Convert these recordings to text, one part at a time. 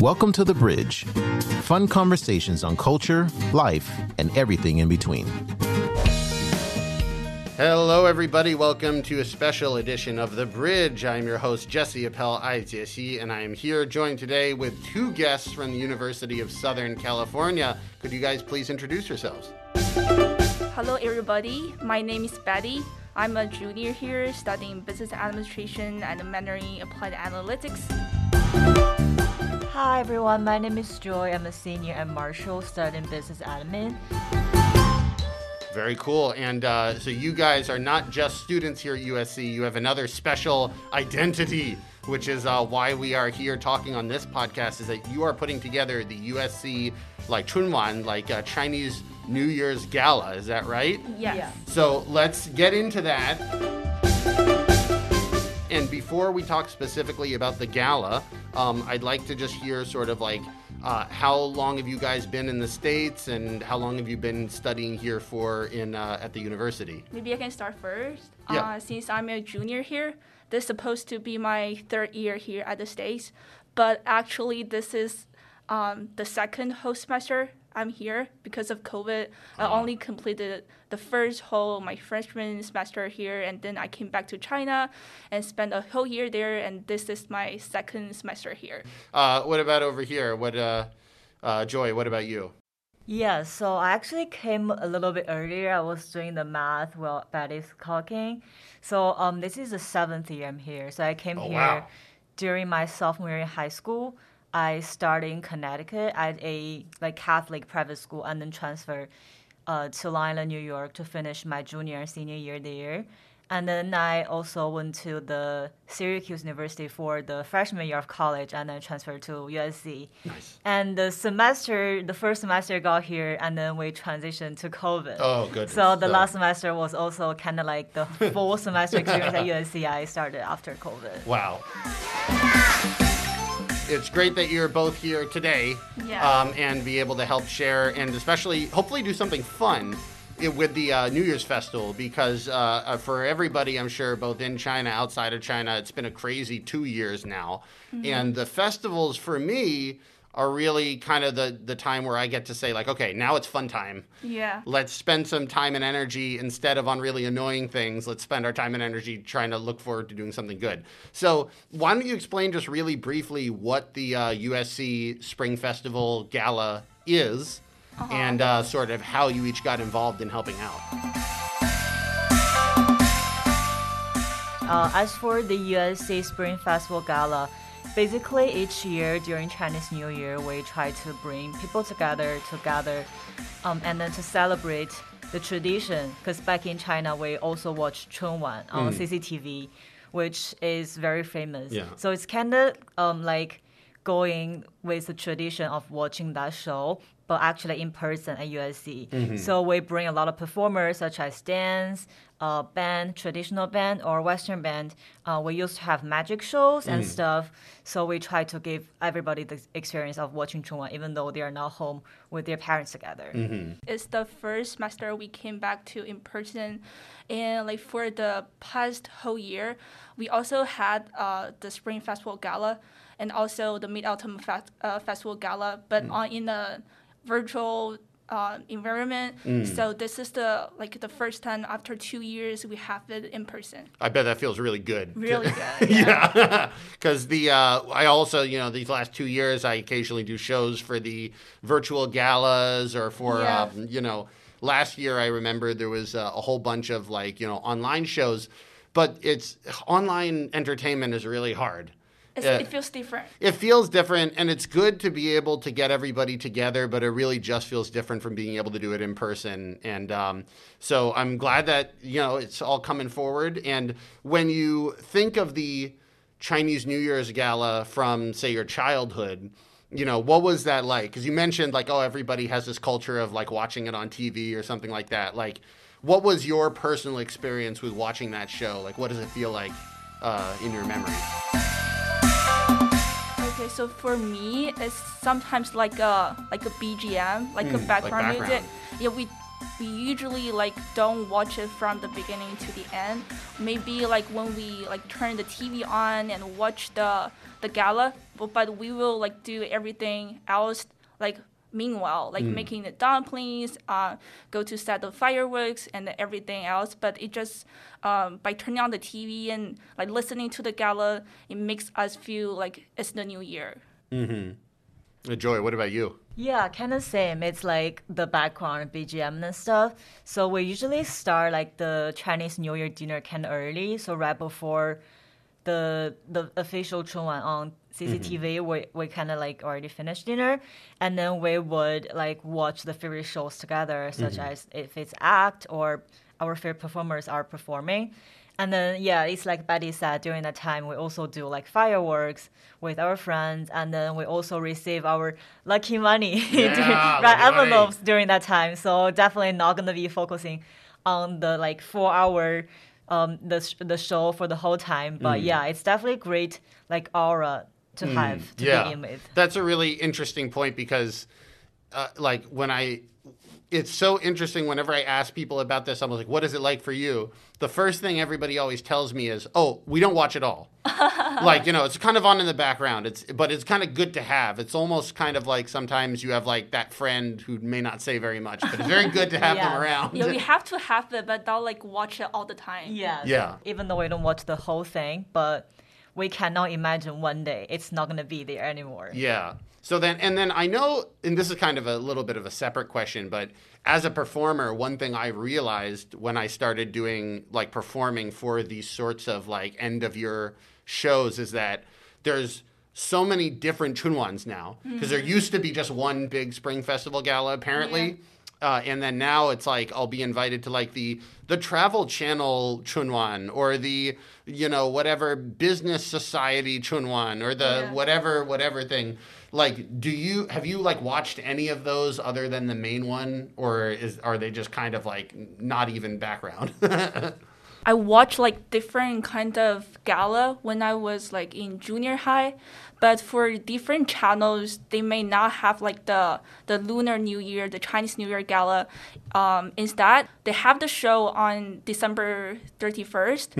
Welcome to The Bridge. Fun conversations on culture, life, and everything in between. Hello, everybody. Welcome to a special edition of The Bridge. I'm your host, Jesse Appell Aijiexi, and I am here joined today with two guests from the University of Southern California. Could you guys please introduce yourselves? Hello, everybody. My name is Betty. I'm a junior here studying business administration and Mandarin applied analytics. Hi everyone, my name is Joy. I'm a senior at Marshall studying business admin. Very cool. And uh, so you guys are not just students here at USC, you have another special identity, which is uh, why we are here talking on this podcast, is that you are putting together the USC like Chunwan, like uh, Chinese New Year's Gala. Is that right? Yes. Yeah. So let's get into that. And before we talk specifically about the gala, um, I'd like to just hear sort of like uh, how long have you guys been in the states, and how long have you been studying here for in uh, at the university? Maybe I can start first. Yeah. Uh, since I'm a junior here, this is supposed to be my third year here at the States, but actually, this is um, the second whole semester I'm here because of COVID. I only completed the first whole my freshman semester here, and then I came back to China and spent a whole year there. And this is my second semester here. Uh, what about over here? What, uh, uh, Joy? What about you? Yeah, so I actually came a little bit earlier. I was doing the math while Betty's talking. So um, this is the seventh year I'm here. So I came Oh, here wow. during my sophomore year in high school. I started in Connecticut at a like Catholic private school and then transferred uh, to Long Island, New York to finish my junior and senior year there. And then I also went to the Syracuse University for the freshman year of college and then transferred to USC. Nice. And the semester, the first semester got here, and then we transitioned to COVID. Oh, goodness. So the So- last semester was also kind of like the full semester experience at USC. I started after COVID. Wow. It's great that you're both here today Yeah. um, and be able to help share and especially hopefully do something fun with the uh, New Year's Festival because uh, uh, for everybody, I'm sure, both in China, outside of China, it's been a crazy two years now. And the festivals for me are really kind of the, the time where I get to say, like, okay, now it's fun time. Yeah. let's spend some time and energy instead of on really annoying things. Let's spend our time and energy trying to look forward to doing something good. So why don't you explain just really briefly what the uh, usc spring festival gala is and uh, sort of how you each got involved in helping out? Uh, as for the USC Spring Festival Gala, basically each year during Chinese New Year, we try to bring people together to gather um, and then to celebrate the tradition. Because back in China, we also watch Chunwan on CCTV, which is very famous. Yeah. So it's kind of um, like going with the tradition of watching that show, but actually in person at USC. So we bring a lot of performers such as dance, uh, band, traditional band, or Western band. Uh, we used to have magic shows and stuff. So we try to give everybody the experience of watching Chunwan, even though they are not home with their parents together. it's the first semester we came back to in person and like for the past whole year we also had uh, the spring festival gala and also the mid autumn fest, uh, festival gala but on in a virtual uh, environment. So this is the like the first time after two years we have it in person. I bet that feels really good. Really good yeah. because the uh, i also you know these last two years i occasionally do shows for the virtual galas or for Yeah. um, you know last year i remember there was uh, a whole bunch of like you know online shows but it's online entertainment is really hard it feels different. It feels different and it's good to be able to get everybody together but it really just feels different from being able to do it in person. And um, so i'm glad that you know it's all coming forward. And when you think of the chinese new year's gala from say your childhood you know what was that like? Because you mentioned like oh everybody has this culture of like watching it on tv or something like that. Like what was your personal experience with watching that show? Like what does it feel like uh, in your memory Okay, so for me, it's sometimes like a like a BGM, like a Mm, like background, music. Yeah, we we usually like don't watch it from the beginning to the end. Maybe like when we like turn the TV on and watch the the gala, but, but we will like do everything else like meanwhile, like making the dumplings, uh, go to set the fireworks and everything else. But it just um, by turning on the TV and like listening to the gala, it makes us feel like it's the new year. Mm-hmm. Joy, what about you? Yeah, kind of same. It's like the background BGM and stuff. So we usually start like the Chinese New Year dinner kind of early, so right before the the official Chunwan on CCTV, we we kind of like already finished dinner, and then we would like watch the favorite shows together, such as if it's act or our favorite performers are performing. And then yeah, it's like Betty said. During that time, we also do like fireworks with our friends, and then we also receive our lucky money, during- Yeah, right, envelopes during that time. So definitely not gonna be focusing on the like four hour um the sh- the show for the whole time. Mm. But yeah, it's definitely great like aura to have to yeah, begin with. that's a really interesting point because, uh, like, when I, it's so interesting. Whenever I ask people about this, I'm like, "What is it like for you?" The first thing everybody always tells me is, "Oh, we don't watch it all." like, you know, it's kind of on in the background. It's, but it's kind of good to have. It's almost kind of like sometimes you have like that friend who may not say very much, but it's very good to have them around. Yeah, we have to have it, but don't like watch it all the time. Yeah. Yeah. Even though we don't watch the whole thing, but we cannot imagine one day it's not gonna be there anymore. Yeah. So then, and then I know, and this is kind of a little bit of a separate question, but as a performer, one thing I realized when I started doing like performing for these sorts of like end of year shows is that there's so many different Chunwans now because there mm-hmm. used to be just one big spring festival gala apparently. Uh, and then now it's like I'll be invited to like the the Travel Channel Chunwan or the you know whatever Business Society Chunwan or the Yeah. whatever whatever thing. Like, do you have you like watched any of those other than the main one, or is are they just kind of like not even background? I watched like different kind of gala when I was like in junior high, but for different channels, they may not have like the the Lunar New Year, the Chinese New Year gala. Um, instead, they have the show on December thirty first,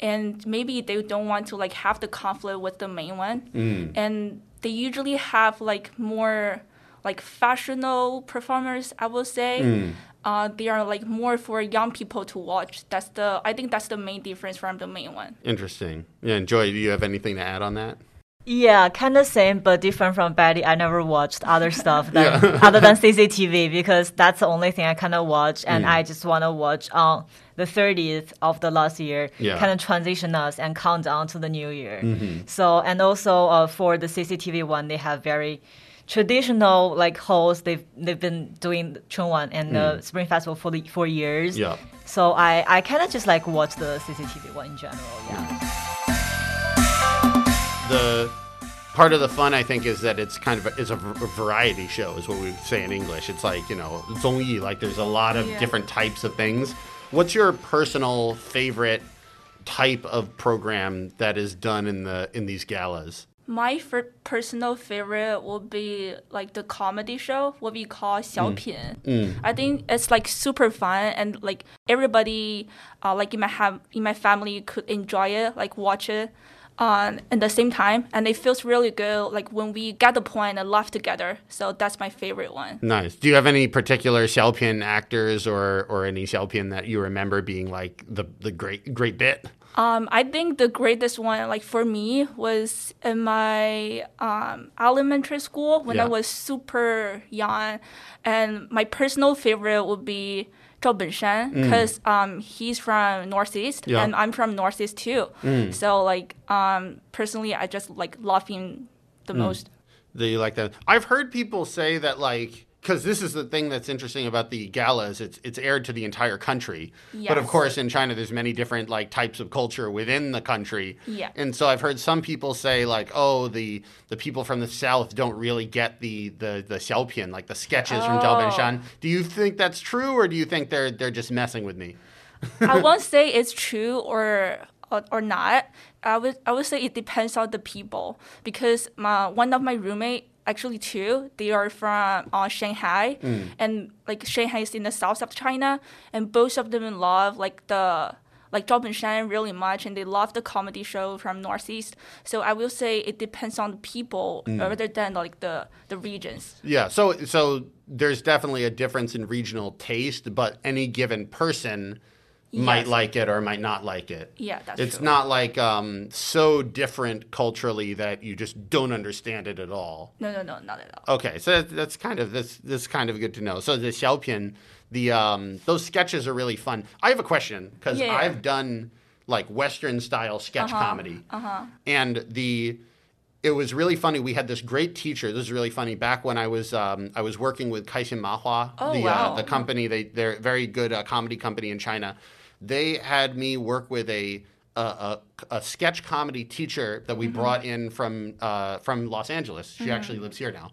and maybe they don't want to like have the conflict with the main one, and they usually have like more like fashionable performers. I will say uh, they are like more for young people to watch. That's the I think that's the main difference from the main one. Interesting. Yeah, and Joy, do you have anything to add on that? Yeah, kind of same, but different from Betty. I never watched other stuff than, other than CCTV because that's the only thing I kind of watch, and mm. I just want to watch on the 30th of the last year, Yeah. kind of transition us and count down to the new year. Mm-hmm. So, and also uh, for the CCTV one, they have very traditional like hosts. They've they've been doing Chunwan and the mm. Spring Festival for the for years. Yeah. So I I kind of just like watch the CCTV one in general. Yeah. Mm. The part of the fun I think is that it's kind of a, is a variety show is what we say in English. It's like you know zongyi, like there's a lot of Yeah. different types of things. What's your personal favorite type of program that is done in the in these galas? My personal favorite will be like the comedy show, what we call 小品. I think it's like super fun and like everybody, uh, like in my ha- in my family could enjoy it, like watch it. Um, at the same time, and it feels really good, like when we get the point and laugh together. So that's my favorite one. Nice. Do you have any particular Xiaopin actors or or any Xiaopin that you remember being like the the great great bit? Um, I think the greatest one, like for me, was in my um, elementary school when Yeah. I was super young, and my personal favorite would be Zhao Benshan because um, he's from Northeast Yeah. and I'm from Northeast too. So like um, personally, I just like love him the most. that you like that. I've heard people say that like because this is the thing that's interesting about the galas. It's it's aired to the entire country, but of course in China there's many different like types of culture within the country. Yeah. And so I've heard some people say like, oh, the the people from the south don't really get the the the xiaopin like the sketches from Zhao Oh. Benshan. Do you think that's true, or do you think they're they're just messing with me? I won't say it's true or or, or not I would I would say it depends on the people because my one of my roommate actually two. They are from uh, Shanghai. And like Shanghai is in the south of China. And both of them love like the like Zhao Benshan really much. And they love the comedy show from Northeast. So I will say it depends on the people rather than like the the regions. Yeah, so so there's definitely a difference in regional taste, but any given person might like it or might not like it. Yeah, that's It's true. not like um, so different culturally that you just don't understand it at all. No, no, no, not at all. Okay, so that, that's kind of this this kind of good to know. So the Xiaopin, the um, those sketches are really fun. I have a question because Yeah. I've done like Western style sketch comedy, and the it was really funny. We had this great teacher. This is really funny. Back when I was um, I was working with Kaixin Mahua, Oh, the wow. uh, the company. They they're a very good uh, comedy company in China. They had me work with a a, a, a sketch comedy teacher that we brought in from uh, from Los Angeles. She actually lives here now.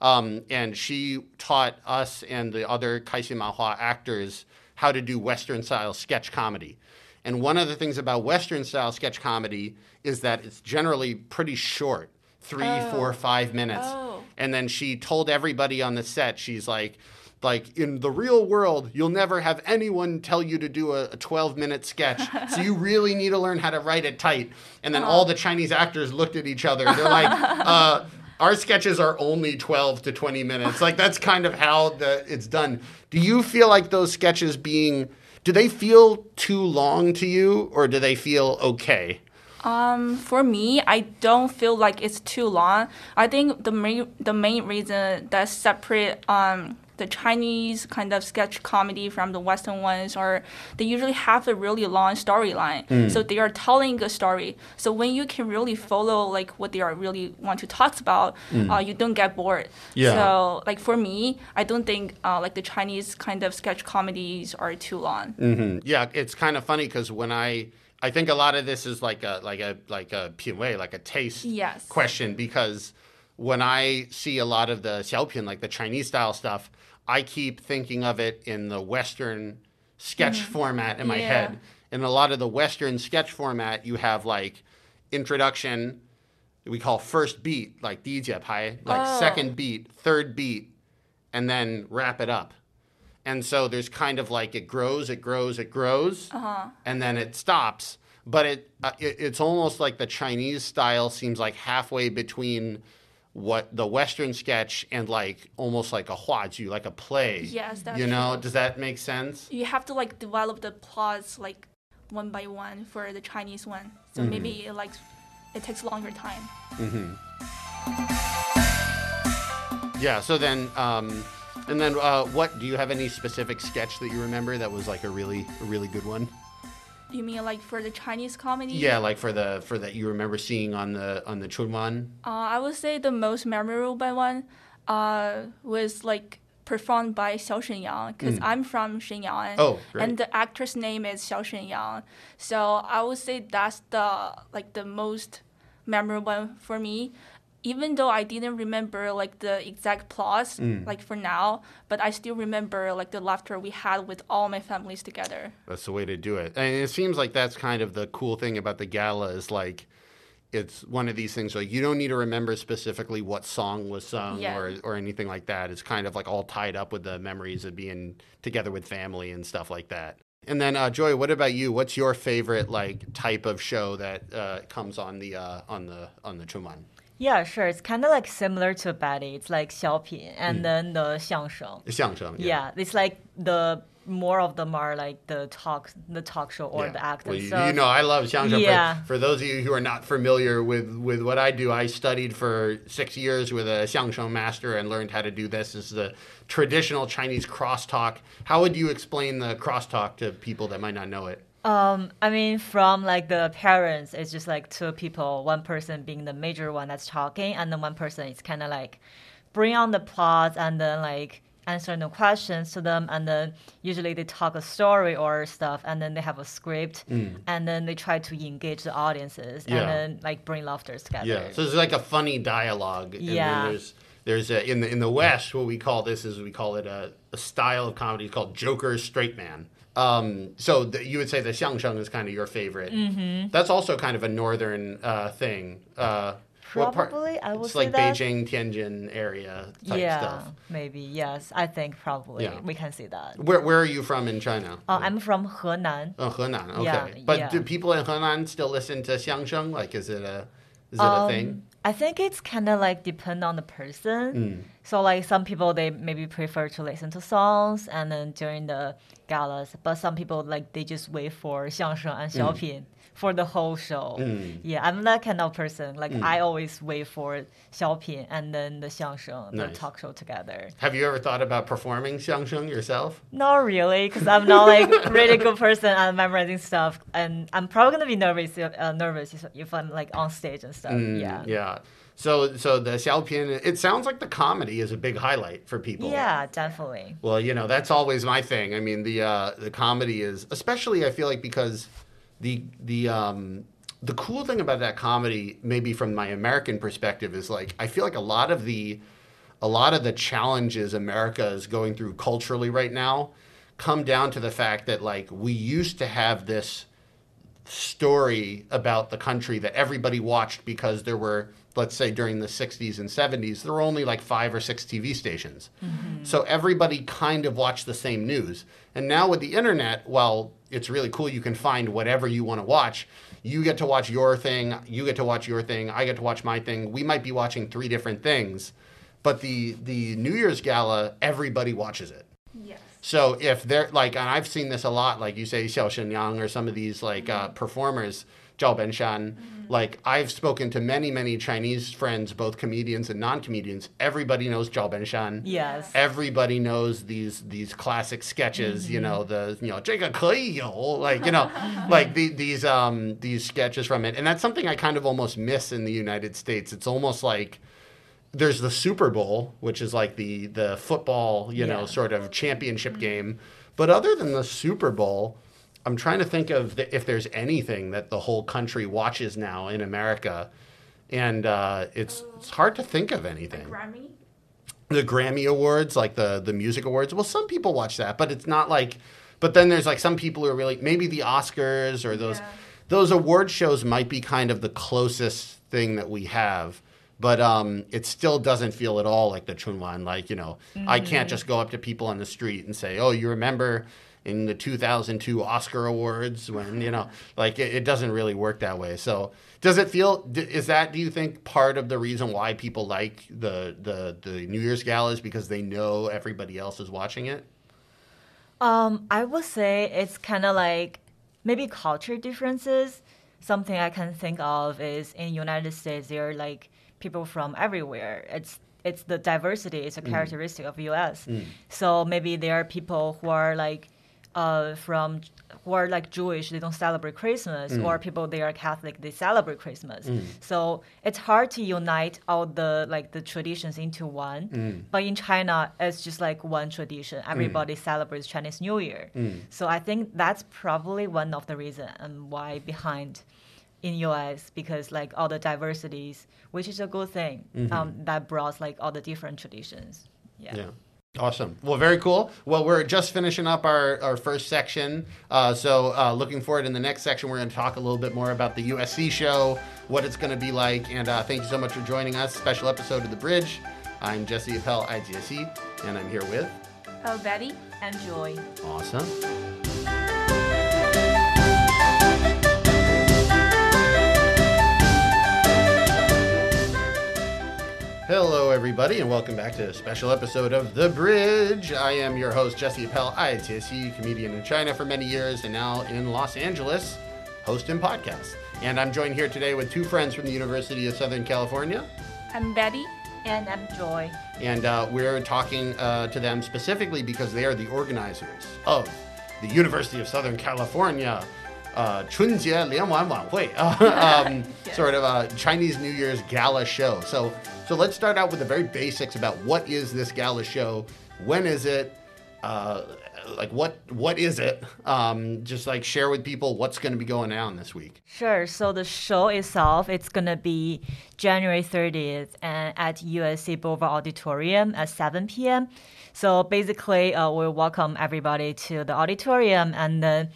Um, and she taught us and the other Kaixin Mahua actors how to do Western style sketch comedy. And one of the things about Western style sketch comedy is that it's generally pretty short three, four, five minutes. Oh. And then she told everybody on the set, she's like, like in the real world, you'll never have anyone tell you to do a, a 12 minute sketch. so you really need to learn how to write it tight. And then all the Chinese actors looked at each other. They're like, uh, our sketches are only 12 to 20 minutes. Like that's kind of how the it's done. Do you feel like those sketches being do they feel too long to you or do they feel okay? Um, for me, I don't feel like it's too long. I think the main the main reason that separate um the Chinese kind of sketch comedy from the Western ones are they usually have a really long storyline. So they are telling a story. So when you can really follow like what they are really want to talk about, uh, you don't get bored. Yeah. So like for me, I don't think uh, like the Chinese kind of sketch comedies are too long. Mm, Yeah, it's kind of funny because when I I think a lot of this is like a like a like a like a taste Yes. question because when I see a lot of the xiaopin, like the Chinese style stuff, I keep thinking of it in the Western sketch mm-hmm. format in my yeah. head. In a lot of the Western sketch format, you have like introduction, we call first beat, like DJ pai, like oh. second beat, third beat, and then wrap it up. And so there's kind of like it grows, it grows, it grows, uh-huh. and then it stops. But it, uh, it it's almost like the Chinese style seems like halfway between what the Western sketch and like almost like a huaju, like a play. Yes, that's you know. true. Does that make sense? you have to like develop the plots like one by one for the Chinese one. So maybe it, like it takes longer time. Yeah. So then, um, and then, uh, what do you have any specific sketch that you remember that was like a really, a really good one? You mean like for the Chinese comedy? Yeah, like for the for that you remember seeing on the on the Chunwan. Uh, I would say the most memorable one uh, was like performed by Xiao Shenyang because I'm from Shenyang. Oh, great. And the actress name is Xiao Shenyang. So I would say that's the like the most memorable one for me. Even though I didn't remember like the exact plots like for now, but I still remember like the laughter we had with all my families together. That's the way to do it. And it seems like that's kind of the cool thing about the gala is like it's one of these things like you don't need to remember specifically what song was sung Yeah. or or anything like that. It's kind of like all tied up with the memories of being together with family and stuff like that. And then uh, Joy, what about you? What's your favorite like type of show that uh, comes on the uh, on the on the Chunwan? Yeah, sure. It's kind of like similar to a Betty. It's like 小品 and mm. then the 相声.相声. Yeah. yeah, it's like the more of them are like the talk the talk show or yeah. the act well, you, so, you know i love xiangsheng yeah. For, for, those of you who are not familiar with with what i do i studied for six years with a xiangsheng master and learned how to do this. this is the traditional chinese crosstalk how would you explain the crosstalk to people that might not know it um, I mean, from like the parents, it's just like two people, one person being the major one that's talking, and then one person is kind of like bring on the plot and then like answering the questions to them, and then usually they talk a story or stuff, and then they have a script, and then they try to engage the audiences, Yeah. and then like bring laughter together. Yeah. So it's like a funny dialogue. And then Yeah. there's there's a, in the in the West what we call this is we call it a, a style of comedy called Joker straight man. Um, so the, you would say the xiangsheng is kind of your favorite. Mm-hmm. That's also kind of a northern uh, thing. Uh, what part- Probably, I would It's say like that. Beijing, Tianjin area type yeah, stuff. maybe yes. I think probably Yeah. we can see that. Where, where are you from in China? Uh, I'm from Henan. Oh, Henan. Okay. Yeah, but yeah. do people in Henan still listen to xiangsheng? Like, is it a is it a Um, thing? I think it's kind of like depend on the person. Mm. So like some people they maybe prefer to listen to songs and then during the galas, but some people like they just wait for 相声 and Mm. 小品 for the whole show. Mm. Yeah, I'm that kind of person. Like mm. I always wait for Xiaopin and then the Xiangsheng, nice. the talk show together. Have you ever thought about performing Xiangsheng yourself? Not really, because I'm not like really good person at memorizing stuff, and I'm probably gonna be nervous if, uh, nervous if, I'm like on stage and stuff. Mm, yeah. Yeah. So, so the Xiaopin, it sounds like the comedy is a big highlight for people. Yeah, definitely. Well, you know, that's always my thing. I mean, the uh, the comedy is, especially I feel like because the the um, the cool thing about that comedy, maybe from my American perspective, is like I feel like a lot of the a lot of the challenges America is going through culturally right now come down to the fact that like we used to have this story about the country that everybody watched because there were let's say during the 60s and 70s there were only like five or six tv stations. So everybody kind of watched the same news. And now with the internet well it's really cool you can find whatever you want to watch you get to watch your thing you get to watch your thing i get to watch my thing we might be watching three different things but the the new year's gala everybody watches it Yes. so if they're like, and I've seen this a lot, like you say, Xiao Shenyang or some of these like uh, Mm-hmm. performers, Zhao Benshan. Like I've spoken to many, many Chinese friends, both comedians and non-comedians. Everybody knows Zhao Benshan. Yes. Everybody knows these these classic sketches. You know the you know 这个可以有 like you know like the, these um these sketches from it, and that's something I kind of almost miss in the United States. It's almost like there's the Super Bowl, which is like the the football, you know, Yeah. sort of championship game. But other than the Super Bowl, I'm trying to think of the, if there's anything that the whole country watches now in America, and uh, it's it's hard to think of anything. Grammy. The Grammy Awards, like the the music awards. Well, some people watch that, but it's not like. But then there's like some people who are really maybe the Oscars or those Yeah. those award shows might be kind of the closest thing that we have. But um, it still doesn't feel at all like the Chunwan. Like you know, I can't just go up to people on the street and say, "Oh, you remember in the 2002 Oscar Awards when you know?" Like it, it doesn't really work that way. So does it feel? Is that do you think part of the reason why people like the the the New Year's Gala is because they know everybody else is watching it? Um, I would say it's kind of like maybe culture differences. Something I can think of is in United States there are like people from everywhere. It's it's the diversity. It's a characteristic of U.S. So maybe there are people who are like uh, from who are like Jewish. They don't celebrate Christmas, or mm. people they are Catholic. They celebrate Christmas. Mm. So it's hard to unite all the like the traditions into one. Mm. But in China, it's just like one tradition. Everybody celebrates Chinese New Year. So I think that's probably one of the reason and why behind in US because like all the diversities, which is a good thing, mm-hmm. um, that brought like all the different traditions. Yeah. Yeah. Awesome. Well, very cool. Well, we're just finishing up our, our first section. Uh, so, uh, looking forward in the next section, we're going to talk a little bit more about the USC show, what it's going to be like. And uh, thank you so much for joining us. Special episode of The Bridge. I'm Jesse Appell, Aijiexi, and I'm here with. Oh, Betty. and Joy. Awesome. Hello, everybody, and welcome back to a special episode of The Bridge. I am your host, Jesse Appell, Aijiexi, comedian in China for many years, and now in Los Angeles, hosting podcasts. And I'm joined here today with two friends from the University of Southern California, I'm Betty. And I'm Joy. and uh, we're talking uh, to them specifically because they are the organizers of the University of Southern California uh, Chunjie Lianhuan Wanhui, sort of a Chinese New Year's gala show. So, so let's start out with the very basics about what is this gala show, when is it, uh, like what what is it? Um, just like share with people what's going to be going on this week. Sure. So the show itself, it's going to be January 30th and at USC Bovard Auditorium at 7 p.m. So basically, uh, we welcome everybody to the auditorium and then. Uh,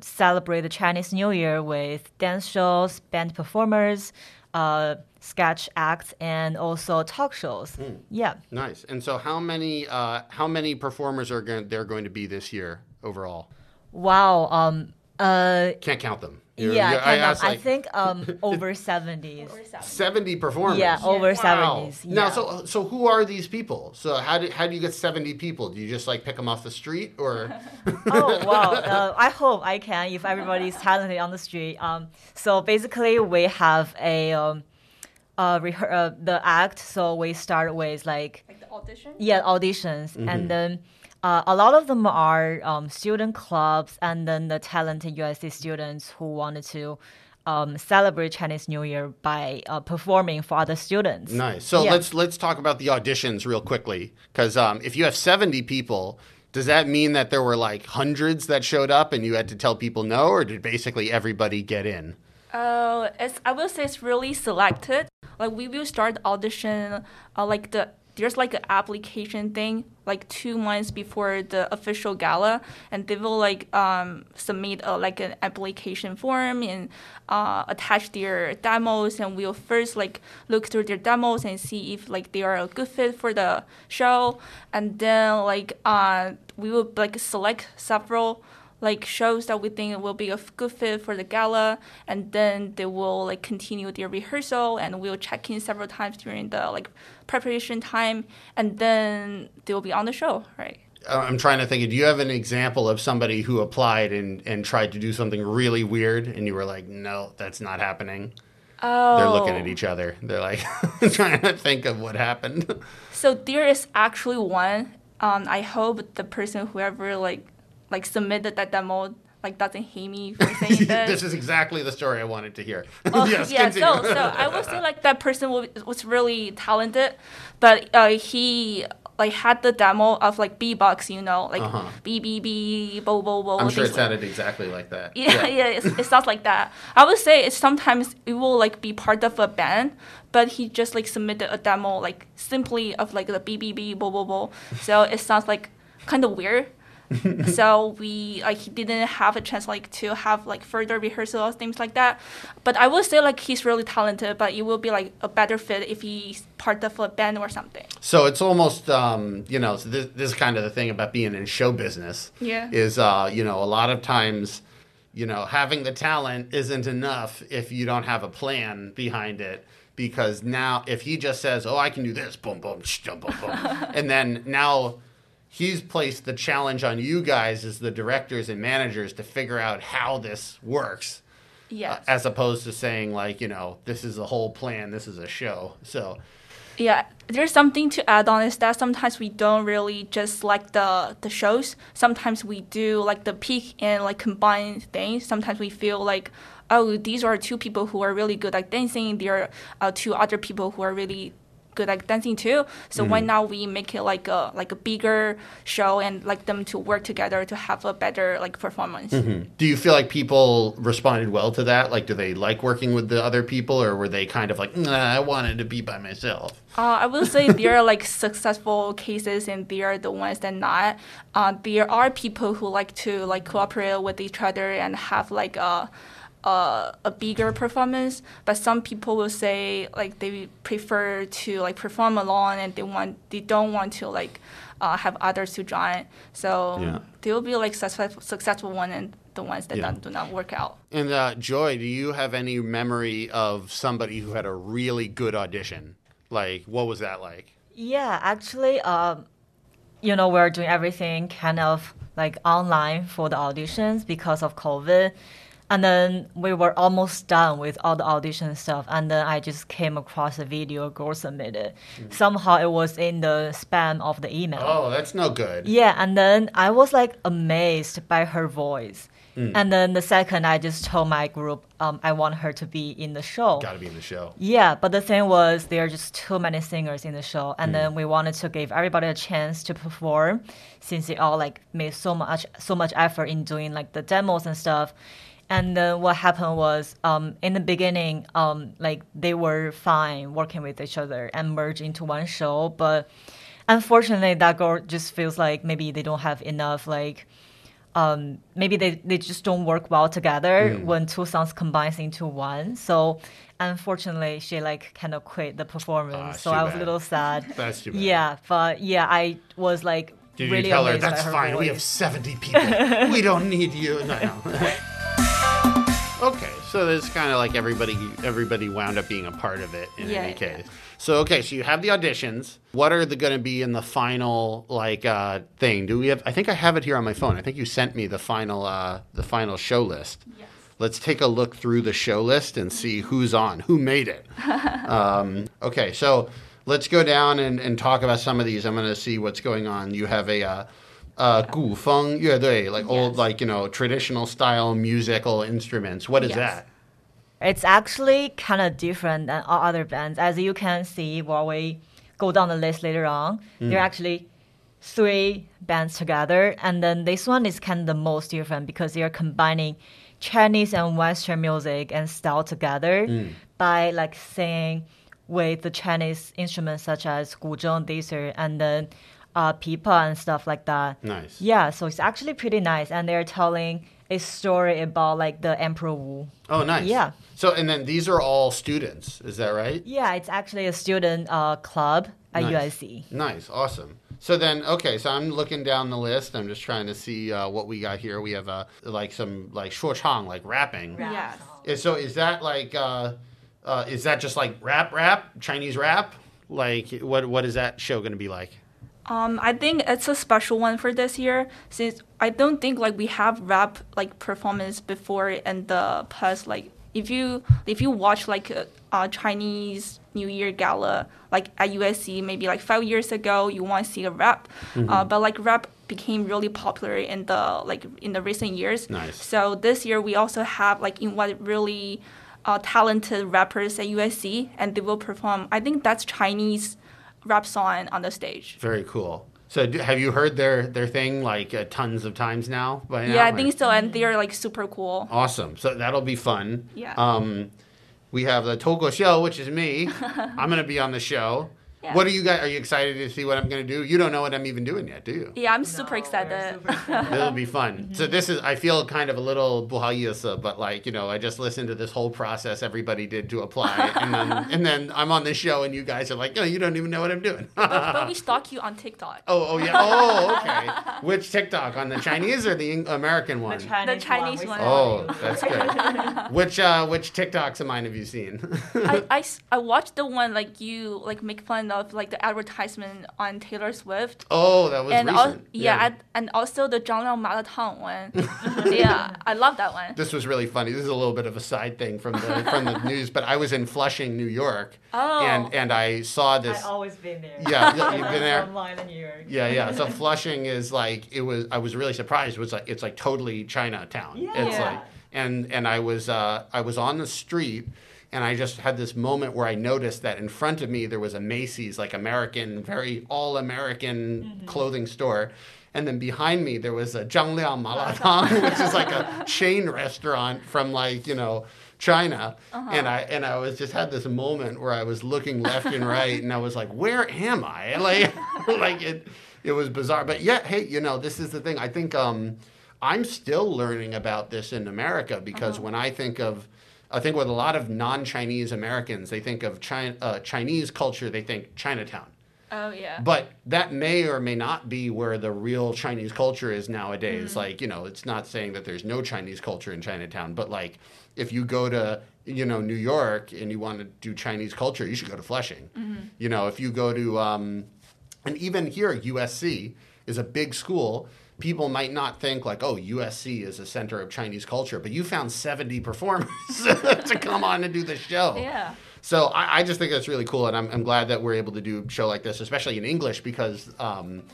celebrate the Chinese New Year with dance shows, band performers, uh, sketch acts, and also talk shows. Yeah. Nice. And so, how many uh, how many performers are going there going to be this year overall? Wow. Um. Uh. Can't count them. You're- Yeah. you're- kind of. asked, I think um over 70s. seventy performers. Yeah, over Wow. 70s. Now, so so who are these people? So how do how do you get seventy people? Do you just like pick them off the street or? oh wow! Uh, I hope I can if everybody is talented on the street. Um, so basically, we have a um, uh, rehe- uh, the act. So we start with like Like the audition. yeah auditions, Mm-hmm. and then uh, a lot of them are um, student clubs, and then the talented USC students who wanted to. Um, celebrate Chinese New Year by uh, performing for other students. Nice. So Yeah. let's let's talk about the auditions real quickly, because um, if you have seventy people, does that mean that there were like hundreds that showed up and you had to tell people no, or did basically everybody get in? Uh, it's, I will say it's really selected. Like we will start audition, uh, like the there's like an application thing like two months before the official gala, and they will like um, submit a, like an application form and uh, attach their demos, and we'll first like look through their demos and see if like they are a good fit for the show, and then like uh, we will like select several like shows that we think will be a good fit for the gala and then they will like continue their rehearsal and we'll check in several times during the like preparation time and then they will be on the show right Uh, I'm trying to think. Do you have an example of somebody who applied and, and tried to do something really weird, and you were like, "No, that's not happening." oh They're looking at each other. They're like trying to think of what happened. so there is actually one um i hope the person whoever like like submitted that demo like doesn't hate me for saying this this is exactly the story I wanted to hear. Oh, yes, yeah, continue. so so I would say like that person was, was really talented, but uh, he like had the demo of like beatbox, you know, like Uh-huh. b b b bo bo bo. I'm sure it things like- sounded exactly like that. yeah, yeah, it's, it sounds like that. I would say it's sometimes it will like be part of a band, but he just like submitted a demo like simply of like the BBB bo bo bo. So it sounds like kind of weird. So we like he didn't have a chance like to have like further rehearsals things like that. But I would say like he's really talented, but it will be like a better fit if he's part of a band or something. So it's almost, um, you know, this, this is kind of the thing about being in show business. Yeah. Is, uh, you know, a lot of times, you know, having the talent isn't enough if you don't have a plan behind it. Because now, if he just says, "Oh, I can do this," boom, boom, sh- boom, boom, boom, and then now he's placed the challenge on you guys as the directors and managers to figure out how this works, Yes. uh, as opposed to saying like, you know, this is a whole plan, this is a show. So, Yeah, there's something to add on is that sometimes we don't really just like the the shows. Sometimes we do like the peak and like combine things. Sometimes we feel like, oh, these are two people who are really good at dancing. There are uh, two other people who are really good at dancing too. So why not we make it like a like a bigger show and like them to work together to have a better like performance. Do you feel like people responded well to that? Like, do they like working with the other people, or were they kind of like, nah, I wanted to be by myself? Uh, I will say there are like successful cases and there are the ones that not. Uh, there are people who like to like cooperate with each other and have like a, a a bigger performance. But some people will say like they prefer to like perform alone and they want they don't want to like uh, have others to join. So Yeah. there will be like successful successful one and the ones that Yeah. don't, do not work out. And uh, Joy, do you have any memory of somebody who had a really good audition? Like, what was that like? Yeah, actually, um, you know, we're doing everything kind of like online for the auditions because of COVID. And then we were almost done with all the audition stuff. And then I just came across a video a girl submitted. Hmm. Somehow it was in the spam of the email. Oh, that's no good. Yeah, and then I was like amazed by her voice. Hmm. And then the second, I just told my group um, I want her to be in the show. Got to be in the show. Yeah, but the thing was there are just too many singers in the show, and hmm. then we wanted to give everybody a chance to perform, since they all like made so much so much effort in doing like the demos and stuff. And then what happened was, um, in the beginning, um, like they were fine working with each other and merge into one show, but unfortunately, that girl just feels like maybe they don't have enough like um, maybe they, they just don't work well together Mm. when two songs combines into one. So unfortunately, she like kind of quit the performance. Ah, so I was bad. a little sad. That's too bad. Yeah, but yeah, I was like Did really you tell her that's her fine? We have seventy people. we don't need you. No, no. okay, so it's kind of like everybody everybody wound up being a part of it in Yeah, any yeah. case. So okay, so you have the auditions. What are the going to be in the final like uh, thing? Do we have? I think I have it here on my phone. I think you sent me the final uh, the final show list. Yes. Let's take a look through the show list and see who's on, who made it. um, okay, so let's go down and, and talk about some of these. I'm going to see what's going on. You have a uh, uh, gufeng yeah. yue like yes. old, like you know, traditional style musical instruments. What is yes. that? It's actually kind of different than all other bands, as you can see while we go down the list later on. Mm. are actually three bands together, and then this one is kind of the most different because they are combining Chinese and Western music and style together mm. by like singing with the Chinese instruments such as guzheng, these are, and then uh, pipa and stuff like that. Nice. Yeah, so it's actually pretty nice. And they're telling a story about like the Emperor Wu. Oh, nice. Yeah. So, and then these are all students. Is that right? Yeah, it's actually a student uh, club at Nice. USC. Nice, awesome. So then, okay, so I'm looking down the list. I'm just trying to see uh, what we got here. We have uh, like some like shuochang, like rapping. Yes. Is- So is that like uh, uh, is that just like rap, rap, Chinese rap? Like what what is that show going to be like? Um, I think it's a special one for this year since I don't think like we have rap like performance before in the past. Like if you if you watch like a, a Chinese New Year gala like at USC maybe like five years ago, you want to see a rap, uh, but like rap became really popular in the like in the recent years. Nice. So this year we also have like in what really uh, talented rappers at USC, and they will perform. I think that's Chinese rap song on the stage. Very cool. So do, have you heard their their thing like uh, tons of times now? By now? Yeah, I think so, and they're like super cool. Awesome. So that'll be fun. Yeah. Um, we have the Togo show, which is me. I'm going to be on the show. Yeah. What are you guys? Are you excited to see what I'm going to do? You don't know what I'm even doing yet, do you? Yeah, I'm super excited. It'll be fun. So this is, I feel kind of a little buhaoyisi, but like, you know, I just listened to this whole process everybody did to apply. And then, and then I'm on this show and you guys are like, oh, you don't even know what I'm doing. but, but we stalk you on TikTok. oh, oh, yeah. Oh, okay. Which TikTok? On the Chinese or the Eng- American one? The Chinese one. Oh, that's good. which, uh, which TikToks of mine have you seen? I I watched the one like you like make fun of of like the advertisement on Taylor Swift. Oh, that was and al- yeah, yeah. and also the Zhangliang Malatang one. yeah, I love that one. This was really funny. This is a little bit of a side thing from the from the news, but I was in Flushing, New York, oh. and and I saw this. I've always been there. Yeah, yeah you've been there. Online in New York. Yeah, yeah. So Flushing is like it was. I was really surprised. It was like it's like totally Chinatown. Yeah. It's like and and I was uh, I was on the street and I just had this moment where I noticed that in front of me there was a Macy's, like American, very all American mm-hmm. clothing store. And then behind me there was a Zhangliang Malatang, which is like a chain restaurant from like, you know, China. Uh-huh. And I and I was just had this moment where I was looking left and right and I was like, where am I? Like like it it was bizarre. But yeah, hey, you know, this is the thing. I think um I'm still learning about this in America because uh-huh. when I think of I think with a lot of non-Chinese Americans, they think of China, uh, Chinese culture, they think Chinatown. Oh yeah. But that may or may not be where the real Chinese culture is nowadays. Like, you know, it's not saying that there's no Chinese culture in Chinatown, but like if you go to, you know, New York and you want to do Chinese culture, you should go to Flushing. You know, if you go to, um, and even here, USC is a big school, people might not think like, oh, USC is a center of Chinese culture, but you found 70 performers to come on and do the show. Yeah. So I, I just think that's really cool, and I'm, I'm glad that we're able to do a show like this, especially in English, because um,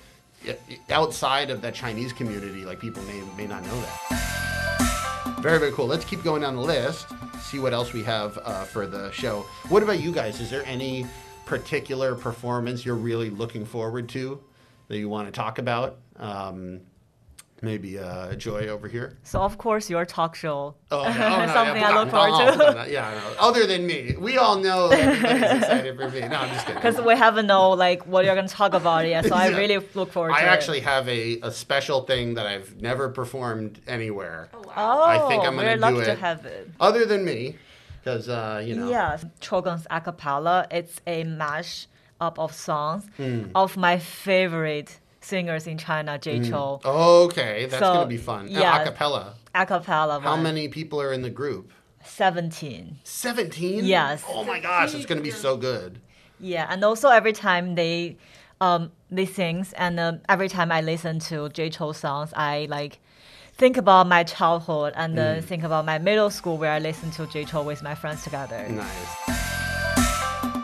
outside of that Chinese community, like people may may not know that. Very very cool. Let's keep going down the list. See what else we have uh, for the show. What about you guys? Is there any particular performance you're really looking forward to that you want to talk about? Um, maybe uh, Joy over here. So of course your talk show. Oh, no, oh, no, Something yeah, I look no, forward to. no, no, yeah, I. Other than me, we all know everybody's excited for me. No, I'm just kidding. Because we haven't know like what you're gonna talk about yet, so I really look forward to I actually it. have a, a special thing that I've never performed anywhere, Oh, I think I'm gonna we're do lucky to have it. other than me, because uh, you know. Yes, Chogun's acapella. It's a mash up of songs Hmm. of my favorite singers in China, Jay Chou. Okay, that's So, gonna be fun. Yeah. acapella. Acapella. How one. many people are in the group? Seventeen. Seventeen. Yes. Oh my gosh, it's gonna be so good. Yeah, and also every time they um they sings and uh, every time I listen to Jay Chou songs, I like think about my childhood and uh, Mm. think about my middle school where I listened to Jay Chou with my friends together. Nice.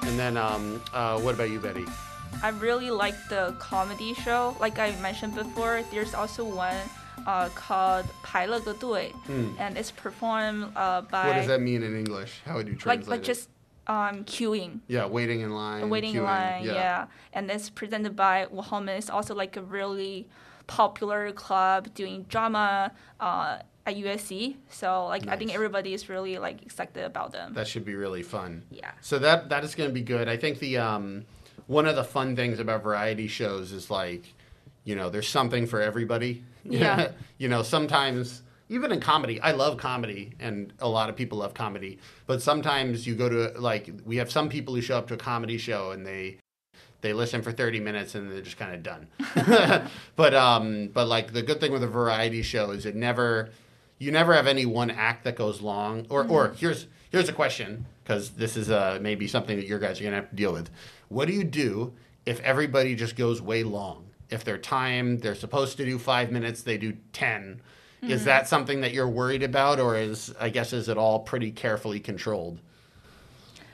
And then, um, uh, what about you, Betty? I really like the comedy show. Like I mentioned before, there's also one uh, called 排了个队, and it's performed uh, by Hmm. What does that mean in English? How would you translate like like it? just um, queuing. yeah, waiting in line. waiting in queuing, line, yeah. And it's presented by Wahoman. It's also like a really popular club doing drama uh, at USC. So like I think Nice. everybody is really like excited about them. That should be really fun. Yeah. So that that is going to be good. I think the um, one of the fun things about variety shows is like, you know, there's something for everybody. Yeah. you know, sometimes even in comedy, I love comedy, and a lot of people love comedy. But sometimes you go to like we have some people who show up to a comedy show and they they listen for 30 minutes and they're just kind of done. but um, but like the good thing with a variety show is it never you never have any one act that goes long. Or or here's here's a question because this is uh, maybe something that your guys are gonna have to deal with. What do you do if everybody just goes way long? If their time they're supposed to do five minutes, they do 10 Is that something that you're worried about, or is I guess is it all pretty carefully controlled?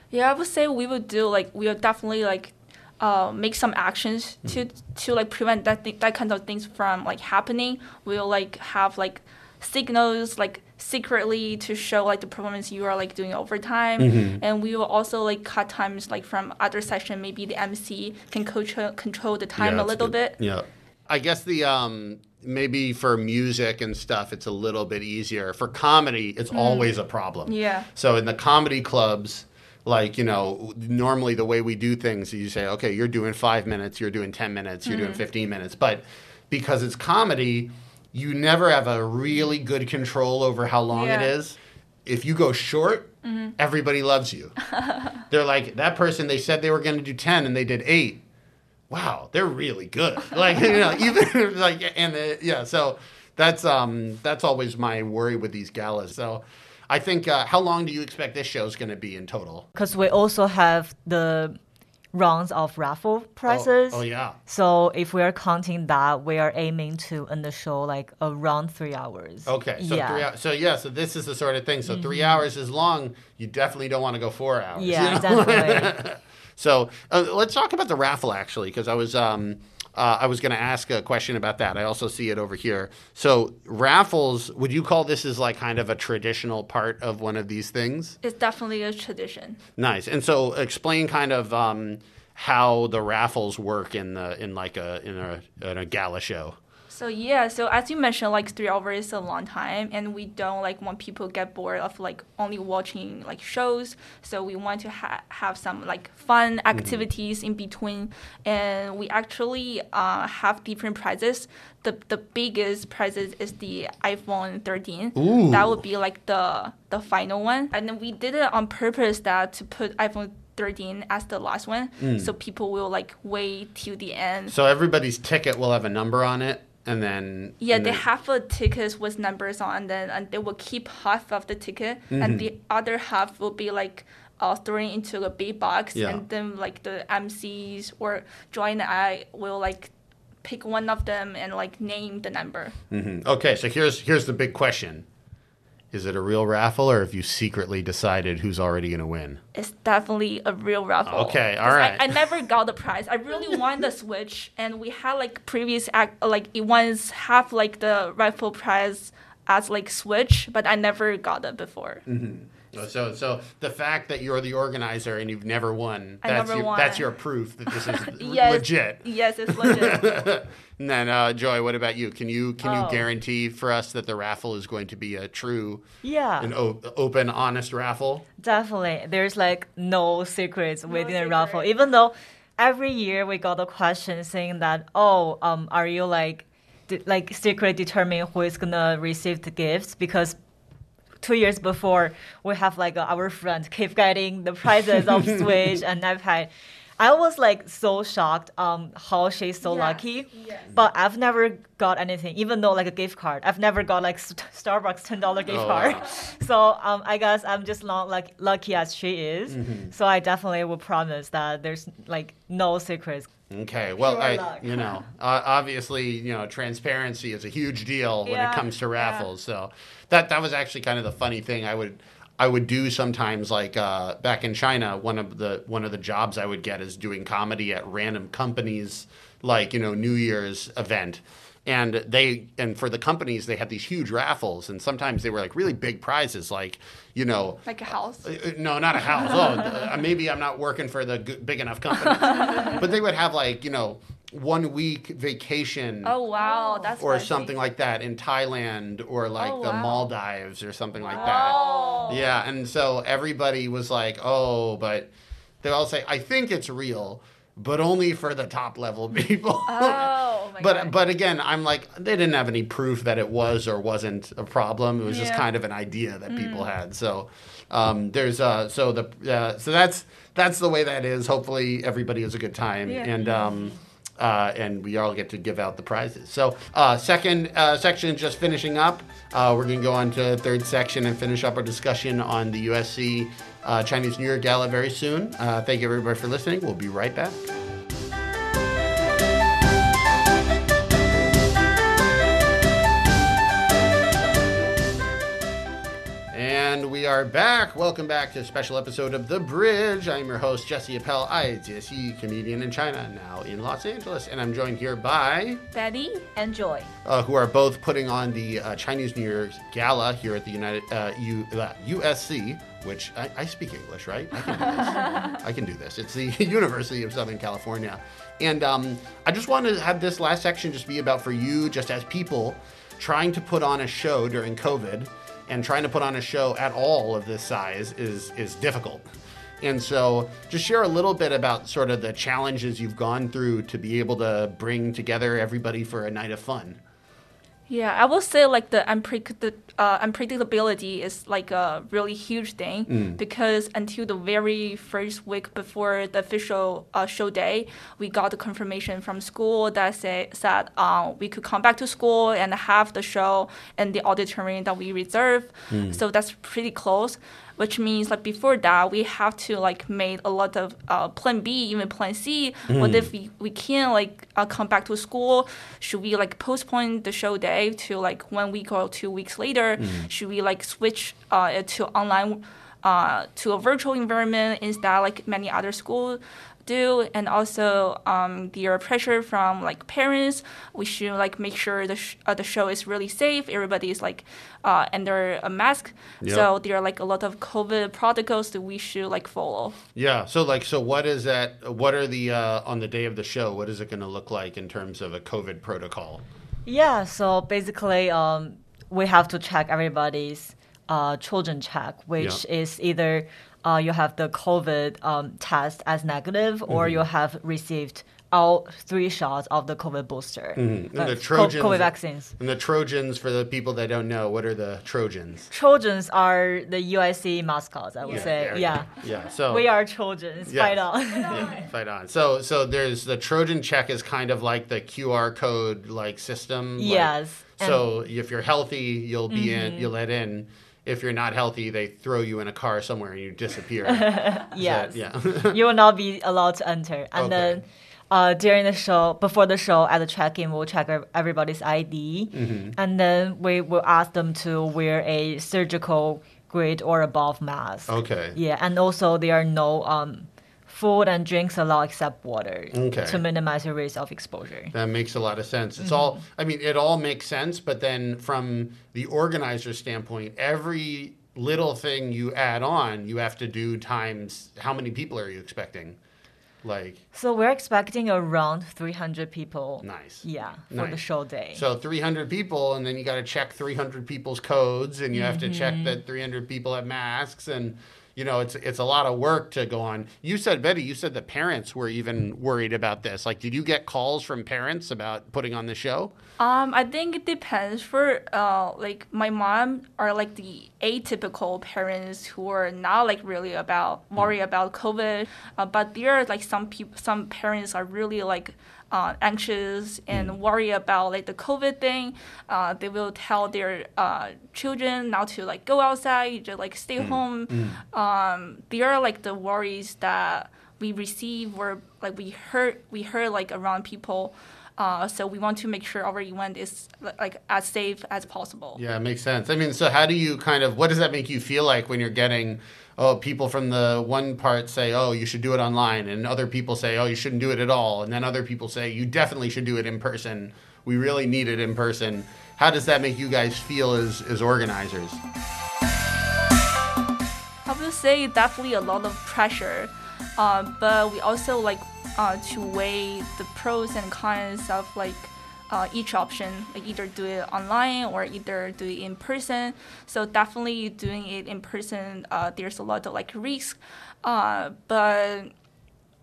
Yeah, I would say we would do like we would definitely like uh, make some actions to to like prevent that th- that kind of things from like happening. We'll like have like signals like secretly to show like the performance you are like doing overtime, mm-hmm. and we will also like cut times like from other session. Maybe the MC can control uh, control the time Yeah, a little good. bit. Yeah. I guess the um maybe for music and stuff it's a little bit easier. For comedy, it's mm. always a problem. Yeah. So in the comedy clubs, like, you know, normally the way we do things is you say, okay, you're doing five minutes, you're doing 10 minutes, you're doing mm-hmm. 15 minutes. But because it's comedy, you never have a really good control over how long it Yeah. is. If you go short, everybody loves you. They're like, that person, they said they were going to do 10 and they did eight. Wow, they're really good. Like, you know, even like, and uh, yeah, so that's, um, that's always my worry with these galas. So I think, uh, how long do you expect this show is going to be in total? Because we also have the rounds of raffle prizes. Oh, oh yeah. So if we are counting that, we are aiming to end the show like around three hours. Okay, so yeah. three hours. So yeah, so this is the sort of thing. So 3 hours is long. You definitely don't want to go four hours. you Yeah, know? definitely. So uh, let's talk about the raffle actually, because I was um, uh, I was going to ask a question about that. I also see it over here. So raffles, would you call this as like kind of a traditional part of one of these things? It's definitely a tradition. Nice. And so explain kind of um, how the raffles work in the in like a in a in a gala show. So yeah, so as you mentioned, like three hours is a long time, and we don't like want people get bored of like only watching like shows. So we want to ha- have some like fun activities in between, and we actually uh, have different prizes. The the biggest prizes is the iPhone 13. Ooh. That would be like the the final one, and then we did it on purpose that to put iPhone 13 as the last one, so people will like wait till the end. So everybody's ticket will have a number on it, and then Yeah, and they then- have a ticket with numbers on them, and they will keep half of the ticket, Mm-hmm. and the other half will be like uh, thrown into a big box, Yeah. and then like the MCs or Joy and I will like pick one of them and like name the number. Mhm. Okay, so here's here's the big question: Is it a real raffle, or have you secretly decided who's already going to win? It's definitely a real raffle. Okay, all right. I, I never got the prize. I really won the Switch, and we had like previous act like it once half like the raffle prize as like Switch, but I never got it before. Mm-hmm. So, so the fact that you're the organizer and you've never won, I that's never your, won. that's your proof that this is Yes, legit. Yes, it's legit. And then, uh, Joy, what about you? Can you can you Oh. guarantee for us that the raffle is going to be a true, Yeah. an o- open, honest raffle? Definitely. There's like no secrets within the raffle. Even though every year we got a question saying that, oh, um, are you like, de- like secretly determining who is gonna receive the gifts? Because two years before we have like uh, our friend keep getting the prizes of Switch and iPad. I was like so shocked um how she's so Yes, lucky. yes. But I've never got anything, even though like a gift card. I've never got like St- Starbucks ten dollar gift Oh, card. wow. So um, I guess I'm just not like lucky as she is. Mm-hmm. So I definitely will promise that there's like no secrets. Okay, well, I, you know, uh, obviously, you know, transparency is a huge deal when it comes to yeah. raffles. So that that was actually kind of the funny thing. I would I would do sometimes, like uh, back in China. One of the one of the jobs I would get is doing comedy at random companies, like you know, New Year's event. And they and for the companies they had these huge raffles, and sometimes they were like really big prizes, like you know, like a house. uh, No, not a house. Oh, uh, maybe I'm not working for the big enough company. but they would have like you know one week vacation Oh wow, that's or something like that in Thailand or like Oh, the wow. Maldives or something like Oh. that. Yeah, and so everybody was like, "Oh," but they all say, "I think it's real." But only for the top level people. Oh my but god. but again, I'm like they didn't have any proof that it was or wasn't a problem. It was just kind of an idea that people had. So um, there's uh, so the uh, so that's that's the way that is. Hopefully everybody has a good time Yeah. and. Um, uh, and we all get to give out the prizes. So, uh, second uh, section just finishing up. Uh, we're going to go on to third section and finish up our discussion on the USC uh, Chinese New Year Gala very soon. Uh, thank you, everybody, for listening. We'll be right back. We are back. Welcome back to a special episode of The Bridge. I'm your host, Jesse Appell, I, Aijiexi comedian in China, now in Los Angeles. And I'm joined here by, Betty. Enjoy. uh, who are both putting on the uh, Chinese New Year's Gala here at the United uh, U, uh, USC, which I, I speak English, right? I can do this. I can do this. It's the University of Southern California. And um, I just want to have this last section just be about for you, just as people trying to put on a show during COVID and trying to put on a show at all of this size is is difficult. And so, just share a little bit about sort of the challenges you've gone through to be able to bring together everybody for a night of fun. Yeah, I will say like the unpredict- uh, unpredictability is like a really huge thing Mm. because until the very first week before the official uh, show day, we got the confirmation from school that say, said uh, we could come back to school and have the show in the auditorium that we reserve. Mm. So that's pretty close. Which means like before that we have to like make a lot of uh, plan B, even plan C. What if we, we can't like uh, come back to school? Should we like postpone the show day to like one week or two weeks later? Should we like switch uh, it to online uh, to a virtual environment instead like many other schools do and also um, the pressure from like parents we should like make sure the, sh- uh, the show is really safe everybody is like uh, under a mask Yep. so there are like a lot of covid protocols that we should like follow Yeah. So, like, so what is that? What are the uh, on the day of the show? What is it going to look like in terms of a COVID protocol? Yeah, so basically, um, we have to check everybody's uh, Trojan check, which Yeah. is either uh, you have the COVID um, test as negative or Mm-hmm. you have received all three shots of the COVID booster. Mm-hmm. And uh, the co- Trojans- COVID vaccines. And the Trojans, for the people that don't know, what are the Trojans? Trojans are the USC mascots, I would say. there Yeah. Yeah. So We are Trojans. Yes. Fight on. yeah, fight on. So, so there's the Trojan check is kind of like the QR code like system. Yes. And- so if you're healthy, you'll be in. You'll let in. If you're not healthy, they throw you in a car somewhere and you disappear. Is that- yeah. you will not be allowed to enter. And Okay. then uh, during the show, before the show, at the check-in, we'll check everybody's ID, Mm-hmm. and then we will ask them to wear a surgical grade or above mask. Okay. Yeah, and also there are no um, food and drinks a lot except water Okay. to minimize the risk of exposure. That makes a lot of sense. It's mm-hmm. all, I mean, it all makes sense, but then from the organizer standpoint, every little thing you add on, you have to do times how many people are you expecting? Like, So we're expecting around 300 people. nice. Yeah, for the show day. So 300 people, and then you got to check 300 people's codes, and you have to check mm-hmm. that 300 people have masks, and you know it's it's a lot of work to go on. You said Betty, you said that parents were even worried about this. Like, did you get calls from parents about putting on the show? Um, I think it depends. For uh, like my mom are like the atypical parents who are not like really about worry about COVID, uh, but there are like some people, some parents are really like uh, anxious and worry about like the COVID thing. Uh, they will tell their uh, children not to like go outside, just like stay home. Um, there are like the worries that we receive or like we heard we heard like around people. Uh, so we want to make sure our event is like as safe as possible. Yeah, it makes sense. I mean, so how do you kind of what does that make you feel like when you're getting oh people from the one part say oh you should do it online and other people say oh you shouldn't do it at all and then other people say you definitely should do it in person. We really need it in person. How does that make you guys feel as as organizers? I would say definitely a lot of pressure, uh, but we also like uh, to weigh the pros and cons of like uh, each option, like either do it online or either do it in person. So definitely doing it in person, uh, there's a lot of like risk, uh, but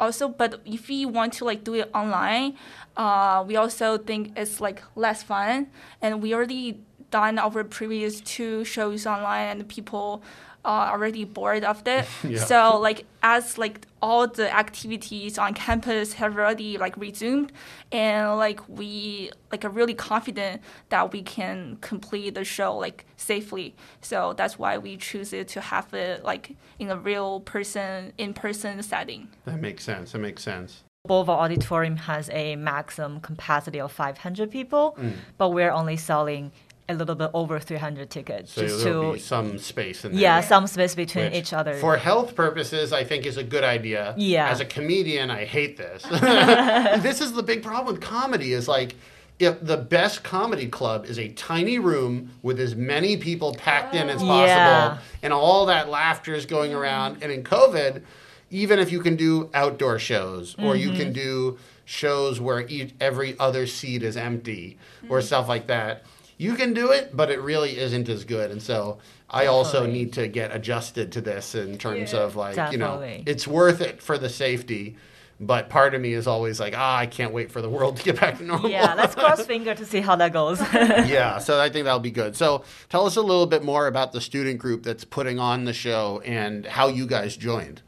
also but if we want to like do it online uh, we also think it's like less fun and we already done our previous two shows online and people are already bored of it Yeah. so like as like all the activities on campus have already like resumed and like we like are really confident that we can complete the show like safely so that's why we choose it to have it like in a real person in person setting That makes sense. That makes sense. Bovard Auditorium has a maximum capacity of 500 people, Mm. but we're only selling a little bit over 300 tickets So just to be some space in there. yeah some space between which, each other. For health purposes, I think is a good idea. Yeah. As a comedian, I hate this. this is the big problem with comedy is like if the best comedy club is a tiny room with as many people packed in as possible Yeah. and all that laughter is going around and in COVID, even if you can do outdoor shows or you Mm-hmm. can do shows where each, every other seat is empty or stuff like that, you can do it, but it really isn't as good. And so I also Definitely. need to get adjusted to this in terms Yeah. of like, you know, it's worth it for the safety. But part of me is always like, ah, I can't wait for the world to get back to normal. yeah, let's cross finger to see how that goes. yeah, so I think that'll be good. So tell us a little bit more about the student group that's putting on the show and how you guys joined.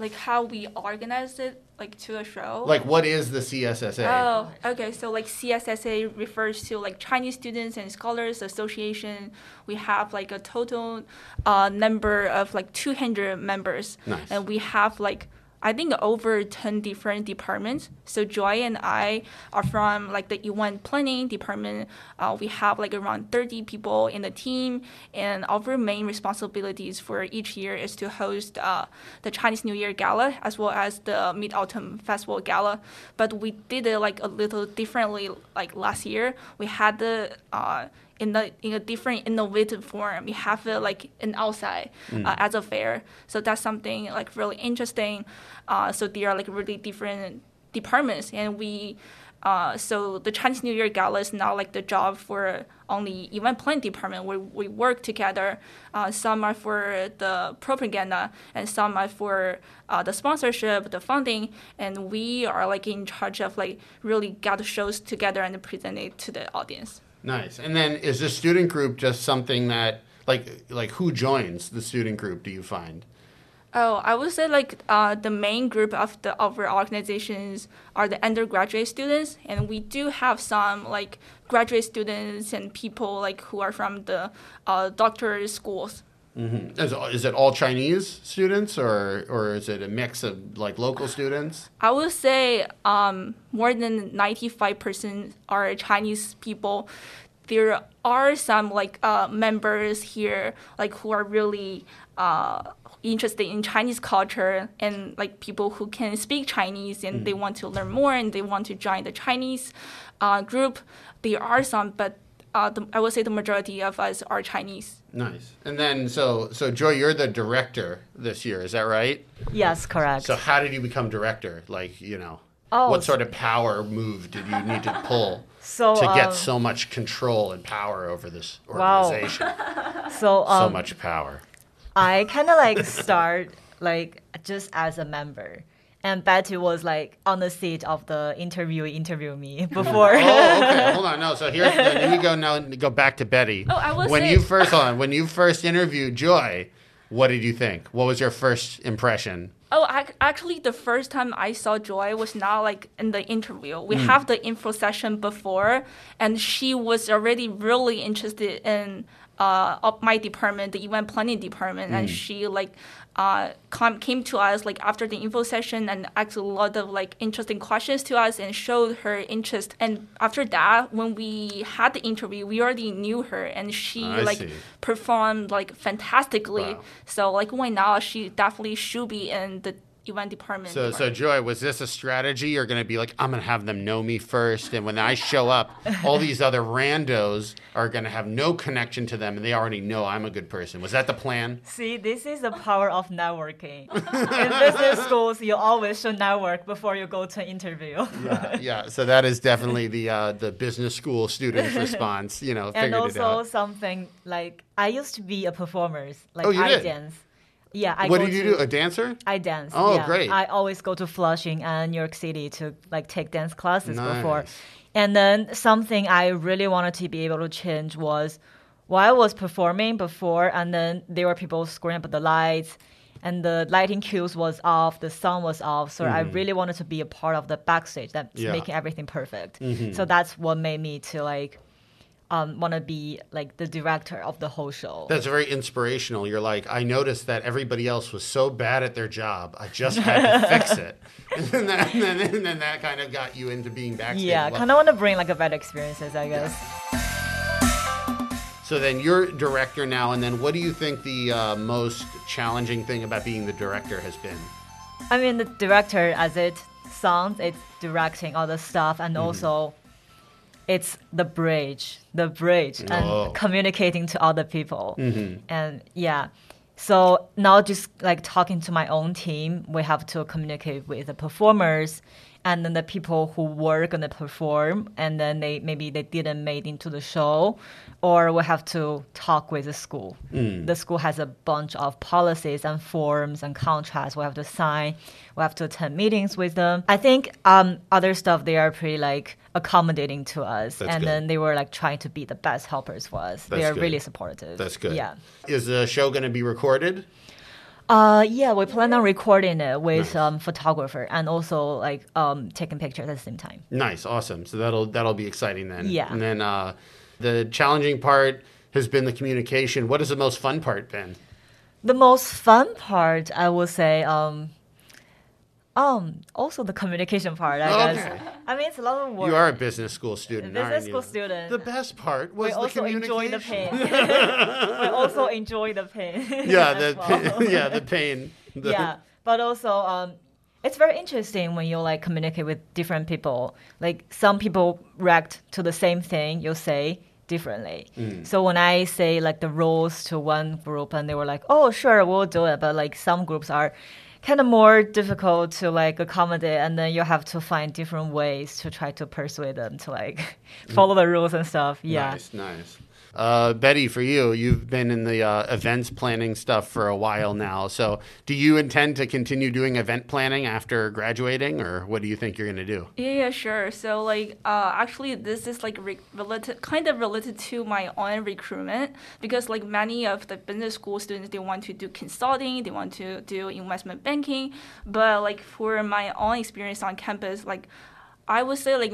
like how we organized it like to a show Like, what is the CSSA? Oh, okay. So like CSSA refers to like Chinese Students and Scholars Association. We have like a total uh, number of like 200 members, Nice. and we have like I think over 10 different departments. So Joy and I are from like the event planning department. Uh, we have like around 30 people in the team, and our main responsibilities for each year is to host uh, the Chinese New Year Gala as well as the Mid Autumn Festival Gala. But we did it like a little differently. Like last year, we had the uh, in the in a different innovative form. We have it like an outside uh, as a fair. So that's something like really interesting. Uh, so there are like really different departments, and we. Uh, so the Chinese New Year Gala is not like the job for only event planning department where we work together. Uh, some are for the propaganda and some are for uh, the sponsorship, the funding, and we are like in charge of like really get the shows together and present it to the audience. Nice. And then is the student group just something that, like, like who joins the student group? Do you find? Oh, I would say like uh, the main group of the of our organizations are the undergraduate students, and we do have some like graduate students and people like who are from the uh, doctorate schools. Is, is it all Chinese students or or is it a mix of like local students? I would say um, more than 95% are Chinese people. There are some like uh, members here like who are really uh, interested in Chinese culture and like people who can speak Chinese and they want to learn more and they want to join the Chinese uh, group. There are some, but uh, the, I would say the majority of us are Chinese. Nice. And then so so Joy, you're the director this year, is that right? Yes, correct. So how did you become director? Like, you know, Oh, what sort of power move did you need to pull So, to get um, so much control and power over this organization? Wow. organization? so um, so much power. I kind of like start like just as a member. And Betty was like on the seat of the interviewee interview me oh, before. Oh, okay. Hold on. No. So here's then we go now. Go back to Betty. Oh, I was when say- you first hold on. When you first interviewed Joy, what did you think? What was your first impression? Oh, ac- actually, the first time I saw Joy was not like in the interview. We hmm. have the info session before, and she was already really interested in uh, of my department, the event planning department, and she like uh, com- came to us like after the info session and asked a lot of like interesting questions to us and showed her interest. And after that, when we had the interview, we already knew her, and she I like see. performed like fantastically. Wow. So like right now, she definitely should be in the event department. So, so Joy, was this a strategy? You're going to be like, I'm going to have them know me first, and when I show up, all these other randos are going to have no connection to them, and they already know I'm a good person. Was that the plan? See, this is the power of networking. In business schools, you always should network before you go to an interview. Yeah, yeah. So that is definitely the uh, the business school students' response. You know, and figured it also out. something like I used to be a performer. Like Oh, you I did? dance. Yeah, I What did you to, do? A dancer? I dance. Oh, yeah. great. I always go to Flushing and New York City to like take dance classes before. And then something I really wanted to be able to change was while I was performing before, and then there were people screwing up the lights, and the lighting cues was off, the sound was off. So I really wanted to be a part of the backstage that's Mm-hmm. Yeah. making everything perfect. So that's what made me to like um, want to be like the director of the whole show. That's very inspirational. You're like, I noticed that everybody else was so bad at their job. I just had to fix it. And then that, and then, and then that kind of got you into being backstage. yeah, kind of want to bring like a better experiences, I guess. So then you're director now, and then what do you think the uh, most challenging thing about being the director has been? I mean, the director, as it sounds, it's directing all the stuff, and Mm-hmm. also it's the bridge, the bridge, and communicating to other people. Mm-hmm. And yeah, so now just like talking to my own team, we have to communicate with the performers and then the people who were gonna perform, and then they maybe they didn't make into the show, or we have to talk with the school. Mm. The school has a bunch of policies and forms and contracts we have to sign. We have to attend meetings with them. I think um, other stuff they are pretty like accommodating to us, That's and good. then they were like trying to be the best helpers for us. they are good. really supportive. That's good. Yeah. Is the show going to be recorded? Uh, yeah, we plan on recording it with Nice. um photographer and also like um taking pictures at the same time. Nice, awesome. So that'll that'll be exciting then. Yeah. And then uh, the challenging part has been the communication. What has the most fun part been? The most fun part, I would say, um, um, also the communication part. I Okay. guess. I mean, it's a lot of work. You are a business school student, business school student. The best part was we the also enjoy the pain. we also enjoy the pain. Yeah, the well. pain, yeah, the pain. The- yeah, but also um, it's very interesting when you like communicate with different people. Like some people react to the same thing you say differently. Mm. So when I say like the rules to one group and they were like, "Oh, sure, we'll do it," but like some groups are kind of more difficult to like accommodate and then you have to find different ways to try to persuade them to like follow the rules and stuff yeah Nice, nice. Uh, Betty, for you, you've been in the uh, events planning stuff for a while now. So, do you intend to continue doing event planning after graduating, or what do you think you're going to do? Yeah, yeah, sure. So like, uh, actually, this is like re- related, kind of related to my own recruitment because like many of the business school students, they want to do consulting, they want to do investment banking, but like for my own experience on campus, like I would say like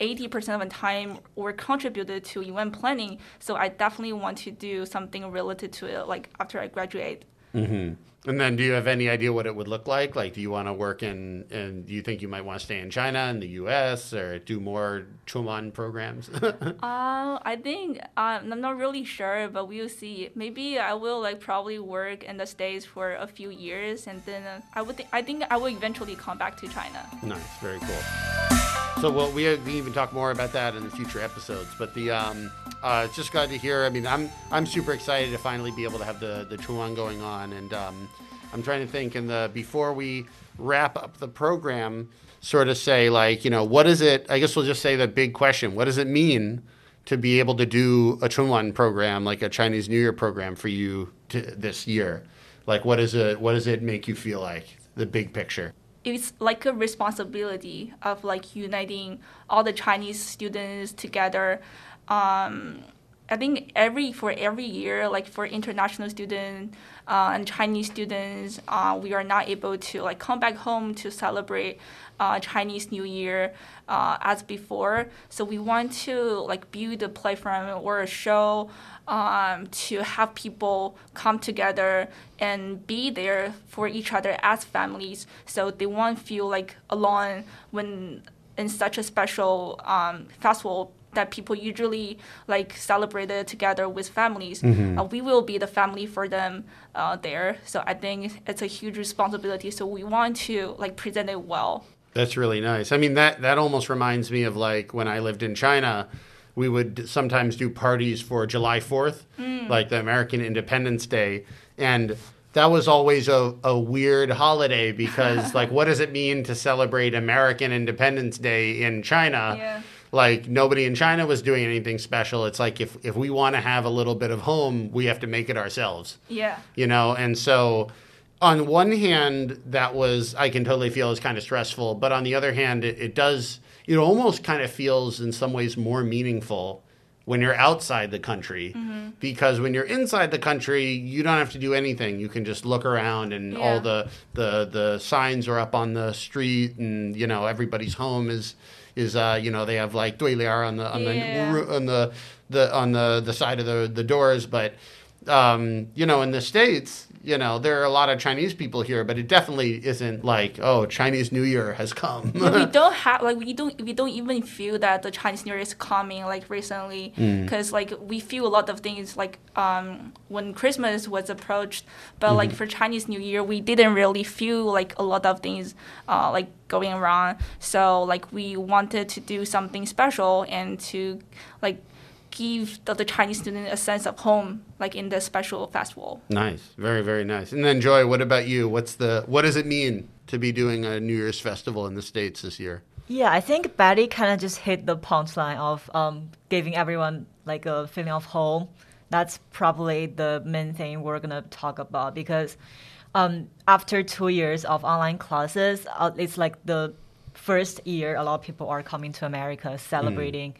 80% of the time were contributed to event planning. So I definitely want to do something related to it, like after I graduate. Mm-hmm. And then, do you have any idea what it would look like? Like, do you want to work in, and do you think you might want to stay in China, in the U.S., or do more Chunwan programs? uh, I think um, I'm not really sure, but we'll see. Maybe I will like probably work in the states for a few years, and then uh, I would. Th- I think I will eventually come back to China. Nice, very cool. So, well, we, we even talk more about that in the future episodes. But the um, uh, just glad to hear. I mean, I'm I'm super excited to finally be able to have the the Chunwan going on, and um, I'm trying to think. In the before we wrap up the program, sort of say like, you know, what is it? I guess we'll just say the big question: What does it mean to be able to do a Chunwan program, like a Chinese New Year program, for you to, this year? Like, what is it? What does it make you feel like? The big picture it's like a responsibility of like uniting all the Chinese students together. Um, I think every for every year, like for international students uh, and Chinese students, uh, we are not able to like come back home to celebrate uh, Chinese New Year uh, as before. So we want to like build a platform or a show um, to have people come together and be there for each other as families, so they won't feel like alone when in such a special um, festival that people usually like celebrated together with families. Mm-hmm. Uh, we will be the family for them uh, there. So I think it's a huge responsibility. So we want to like present it well. That's really nice. I mean that that almost reminds me of like when I lived in China we would sometimes do parties for July 4th, mm. like the American Independence Day. And that was always a, a weird holiday because, like, what does it mean to celebrate American Independence Day in China? Yeah. Like, nobody in China was doing anything special. It's like if, if we want to have a little bit of home, we have to make it ourselves. Yeah. You know, and so on one hand, that was, I can totally feel is kind of stressful. But on the other hand, it, it does it almost kind of feels in some ways more meaningful when you're outside the country mm-hmm. because when you're inside the country you don't have to do anything you can just look around and yeah. all the, the the signs are up on the street and you know everybody's home is is uh you know they have like duilian on the on yeah. the on the the on the the side of the the doors but um you know in the states you know, there are a lot of Chinese people here, but it definitely isn't like, oh, Chinese New Year has come. yeah, we don't have like we don't we don't even feel that the Chinese New Year is coming like recently because mm. like we feel a lot of things like um, when Christmas was approached, but mm-hmm. like for Chinese New Year we didn't really feel like a lot of things uh, like going around. So like we wanted to do something special and to like give the, the, Chinese student a sense of home, like in the special festival. Nice, very very nice. And then Joy, what about you? What's the what does it mean to be doing a New Year's festival in the states this year? Yeah, I think Betty kind of just hit the punchline of um, giving everyone like a feeling of home. That's probably the main thing we're gonna talk about because um, after two years of online classes, uh, it's like the first year a lot of people are coming to America celebrating. Mm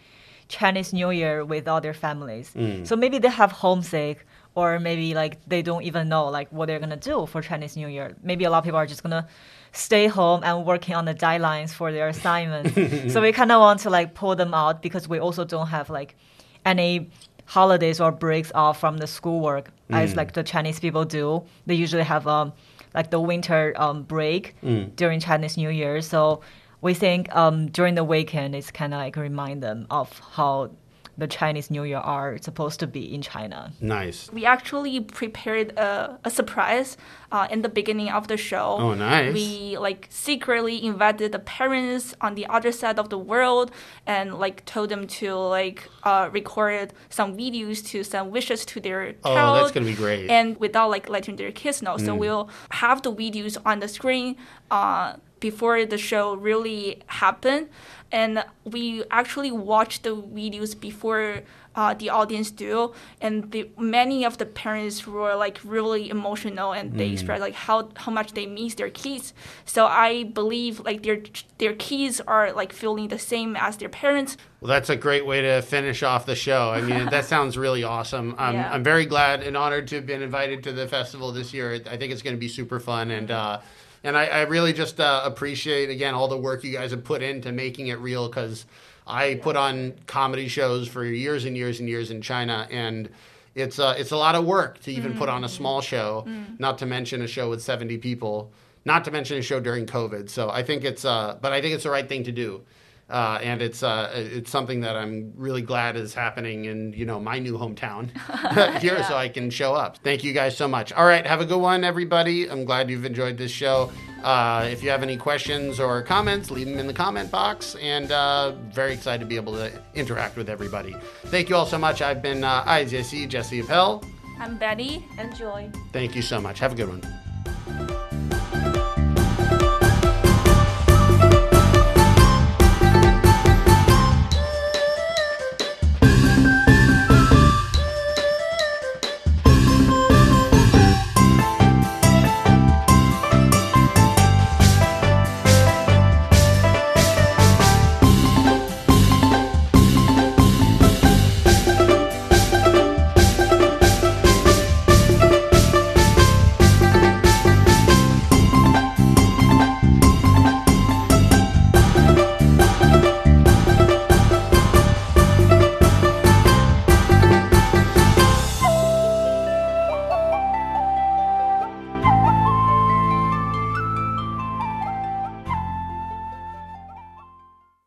Chinese New Year with all their families. Mm. So maybe they have homesick or maybe like they don't even know like what they're gonna do for Chinese New Year. Maybe a lot of people are just gonna stay home and working on the deadlines for their assignments. so we kind of want to like pull them out because we also don't have like any holidays or breaks off from the schoolwork mm. as like the Chinese people do. They usually have um like the winter um, break mm. during Chinese New Year. So we think um, during the weekend it's kind of like remind them of how the Chinese New Year are supposed to be in China. Nice. We actually prepared a, a surprise uh, in the beginning of the show. Oh, nice. We like secretly invited the parents on the other side of the world and like told them to like uh, record some videos to send wishes to their child. Oh, that's gonna be great. And without like letting their kids know. Mm. So we'll have the videos on the screen. Uh, before the show really happened and we actually watched the videos before uh, the audience do and the, many of the parents were like really emotional and they mm. expressed like how, how much they miss their kids. So i believe like their their kids are like feeling the same as their parents. Well that's a great way to finish off the show. I mean that sounds really awesome. I'm, yeah. I'm very glad and honored to have been invited to the festival this year. I think it's going to be super fun and uh, And I, I really just uh, appreciate again all the work you guys have put into making it real because I put on comedy shows for years and years and years in China and it's uh, it's a lot of work to even put on a small show, not to mention a show with 70 people, not to mention a show during COVID. So I think it's uh, but I think it's the right thing to do. Uh, and it's uh, it's something that I'm really glad is happening in you know my new hometown here, so I can show up. Thank you guys so much. All right, have a good one, everybody. I'm glad you've enjoyed this show. Uh, if you have any questions or comments, leave them in the comment box, and uh, very excited to be able to interact with everybody. Thank you all so much. I've been uh, Aijiexi Jesse Appell. I'm Betty. and Enjoy. Thank you so much. Have a good one.